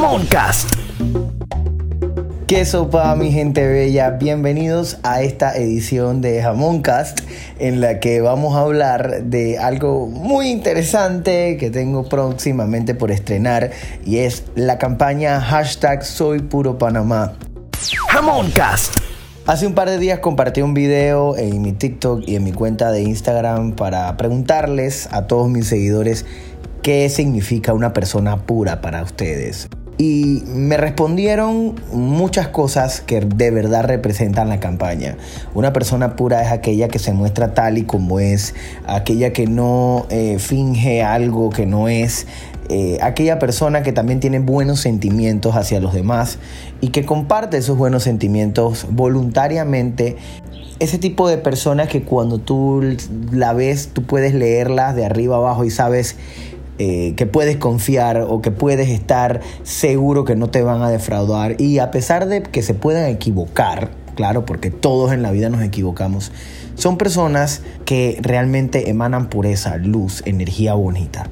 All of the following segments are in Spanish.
Jamoncast. ¿Qué sopa mi gente bella? Bienvenidos a esta edición de Jamoncast en la que vamos a hablar de algo muy interesante que tengo próximamente por estrenar y es la campaña hashtag Soy Puro Panamá. Jamoncast. Hace un par de días compartí un video en mi TikTok y en mi cuenta de Instagram para preguntarles a todos mis seguidores qué significa una persona pura para ustedes. Y me respondieron muchas cosas que de verdad representan la campaña. Una persona pura es aquella que se muestra tal y como es, aquella que no eh, finge algo que no es, eh, aquella persona que también tiene buenos sentimientos hacia los demás y que comparte esos buenos sentimientos voluntariamente ese tipo de persona que cuando tú la ves, tú puedes leerlas de arriba abajo y sabes eh, que puedes confiar o que puedes estar seguro que no te van a defraudar. Y a pesar de que se puedan equivocar, claro, porque todos en la vida nos equivocamos, son personas que realmente emanan pureza, luz, energía bonita.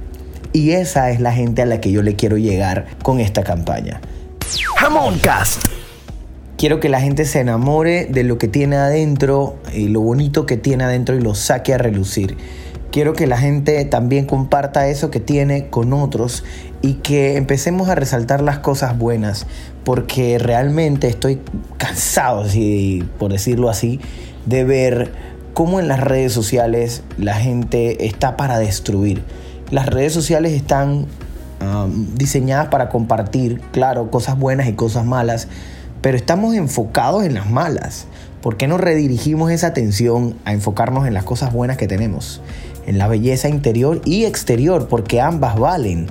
Y esa es la gente a la que yo le quiero llegar con esta campaña. Jamoncast. Quiero que la gente se enamore de lo que tiene adentro y lo bonito que tiene adentro y lo saque a relucir quiero que la gente también comparta eso que tiene con otros y que empecemos a resaltar las cosas buenas, porque realmente estoy cansado, por decirlo así, de ver cómo en las redes sociales la gente está para destruir. Las redes sociales están um, diseñadas para compartir, claro, cosas buenas y cosas malas, pero estamos enfocados en las malas. ¿Por qué no redirigimos esa atención a enfocarnos en las cosas buenas que tenemos? en la belleza interior y exterior, porque ambas valen.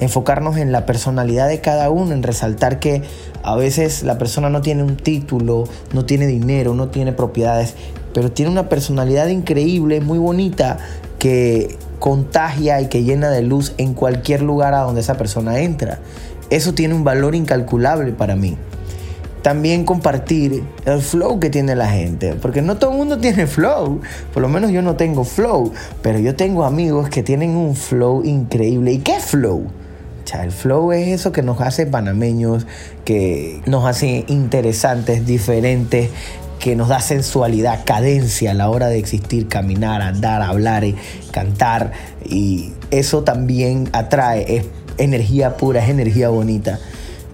Enfocarnos en la personalidad de cada uno, en resaltar que a veces la persona no tiene un título, no tiene dinero, no tiene propiedades, pero tiene una personalidad increíble, muy bonita, que contagia y que llena de luz en cualquier lugar a donde esa persona entra. Eso tiene un valor incalculable para mí también compartir el flow que tiene la gente. Porque no todo el mundo tiene flow. Por lo menos yo no tengo flow. Pero yo tengo amigos que tienen un flow increíble. ¿Y qué flow? el flow es eso que nos hace panameños, que nos hace interesantes, diferentes, que nos da sensualidad, cadencia a la hora de existir, caminar, andar, hablar, cantar. Y eso también atrae, es energía pura, es energía bonita.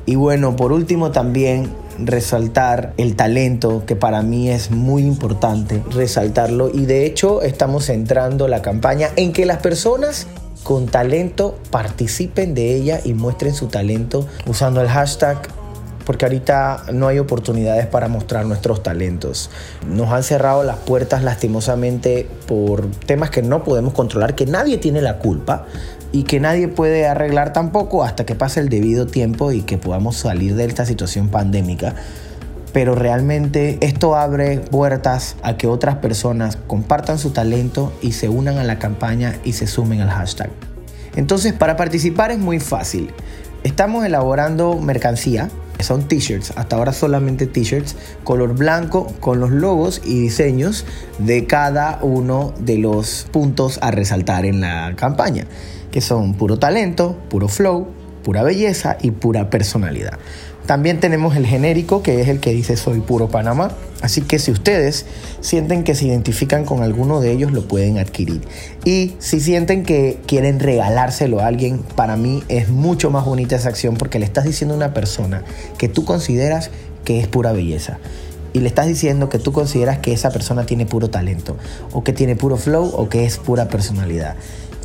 Y bueno, por último también resaltar el talento, que para mí es muy importante resaltarlo. Y de hecho estamos centrando la campaña en que las personas con talento participen de ella y muestren su talento usando el hashtag porque ahorita no hay oportunidades para mostrar nuestros talentos. Nos han cerrado las puertas lastimosamente por temas que no podemos controlar, que nadie tiene la culpa, y que nadie puede arreglar tampoco hasta que pase el debido tiempo y que podamos salir de esta situación pandémica. Pero realmente esto abre puertas a que otras personas compartan su talento y se unan a la campaña y se sumen al hashtag. Entonces, para participar es muy fácil. Estamos elaborando mercancía, son t-shirts, hasta ahora solamente t-shirts, color blanco con los logos y diseños de cada uno de los puntos a resaltar en la campaña que son puro talento, puro flow, pura belleza y pura personalidad. También tenemos el genérico, que es el que dice soy puro Panamá. Así que si ustedes sienten que se identifican con alguno de ellos, lo pueden adquirir. Y si sienten que quieren regalárselo a alguien, para mí es mucho más bonita esa acción porque le estás diciendo a una persona que tú consideras que es pura belleza. Y le estás diciendo que tú consideras que esa persona tiene puro talento, o que tiene puro flow, o que es pura personalidad.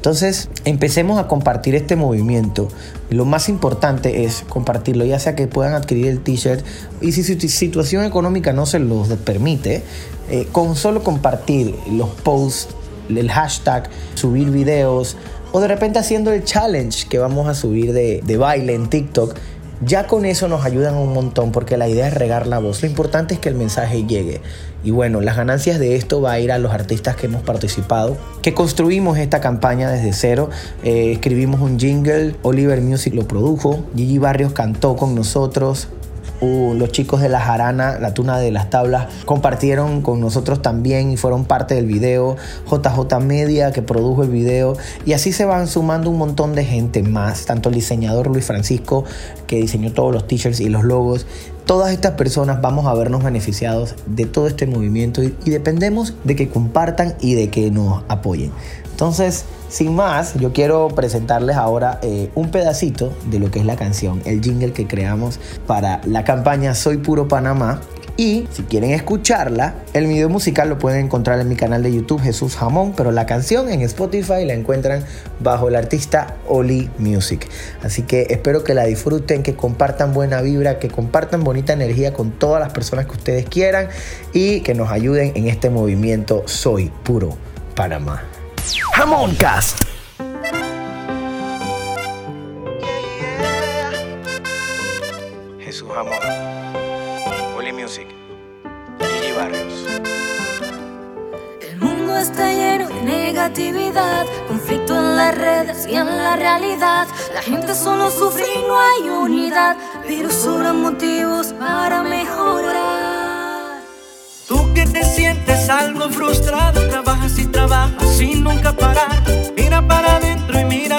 Entonces, empecemos a compartir este movimiento. Lo más importante es compartirlo, ya sea que puedan adquirir el t-shirt y si su situación económica no se los permite, eh, con solo compartir los posts, el hashtag, subir videos o de repente haciendo el challenge que vamos a subir de, de baile en TikTok ya con eso nos ayudan un montón porque la idea es regar la voz. Lo importante es que el mensaje llegue. Y bueno, las ganancias de esto va a ir a los artistas que hemos participado, que construimos esta campaña desde cero. Eh, escribimos un jingle, Oliver Music lo produjo, Gigi Barrios cantó con nosotros, los chicos de la jarana, la tuna de las tablas, compartieron con nosotros también y fueron parte del video. JJ Media que produjo el video. Y así se van sumando un montón de gente más. Tanto el diseñador Luis Francisco, que diseñó todos los t-shirts y los logos. Todas estas personas vamos a vernos beneficiados de todo este movimiento y, dependemos de que compartan y de que nos apoyen. Entonces, sin más, yo quiero presentarles ahora eh, un pedacito de lo que es la canción, el jingle que creamos para la campaña Soy Puro Panamá. Y si quieren escucharla, el video musical lo pueden encontrar en mi canal de YouTube Jesús Jamón, pero la canción en Spotify la encuentran bajo el artista Oli Music. Así que espero que la disfruten, que compartan buena vibra, que compartan bonita energía con todas las personas que ustedes quieran y que nos ayuden en este movimiento Soy Puro Panamá. Jamoncast. Jesús Jamón. Holy Music. Gigi Barrios. El mundo está lleno de negatividad, conflicto en las redes y en la realidad. La gente solo sufre y no hay unidad, pero sobran motivos para mejorar. Tú que te sientes algo frustrado, trabajas y trabajas sin nunca parar. Mira para adentro y mira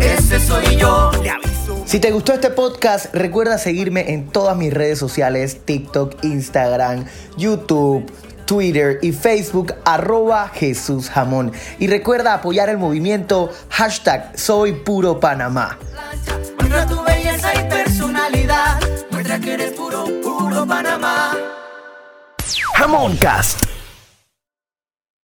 ese soy yo. Le aviso. Si te gustó este podcast, recuerda seguirme en todas mis redes sociales, TikTok, Instagram, YouTube. Twitter y Facebook arroba Jesús Jamón. Y recuerda apoyar el movimiento hashtag Soy Puro Panamá. Muestra tu belleza y personalidad. Muestra que eres puro, puro Panamá. Jamoncast.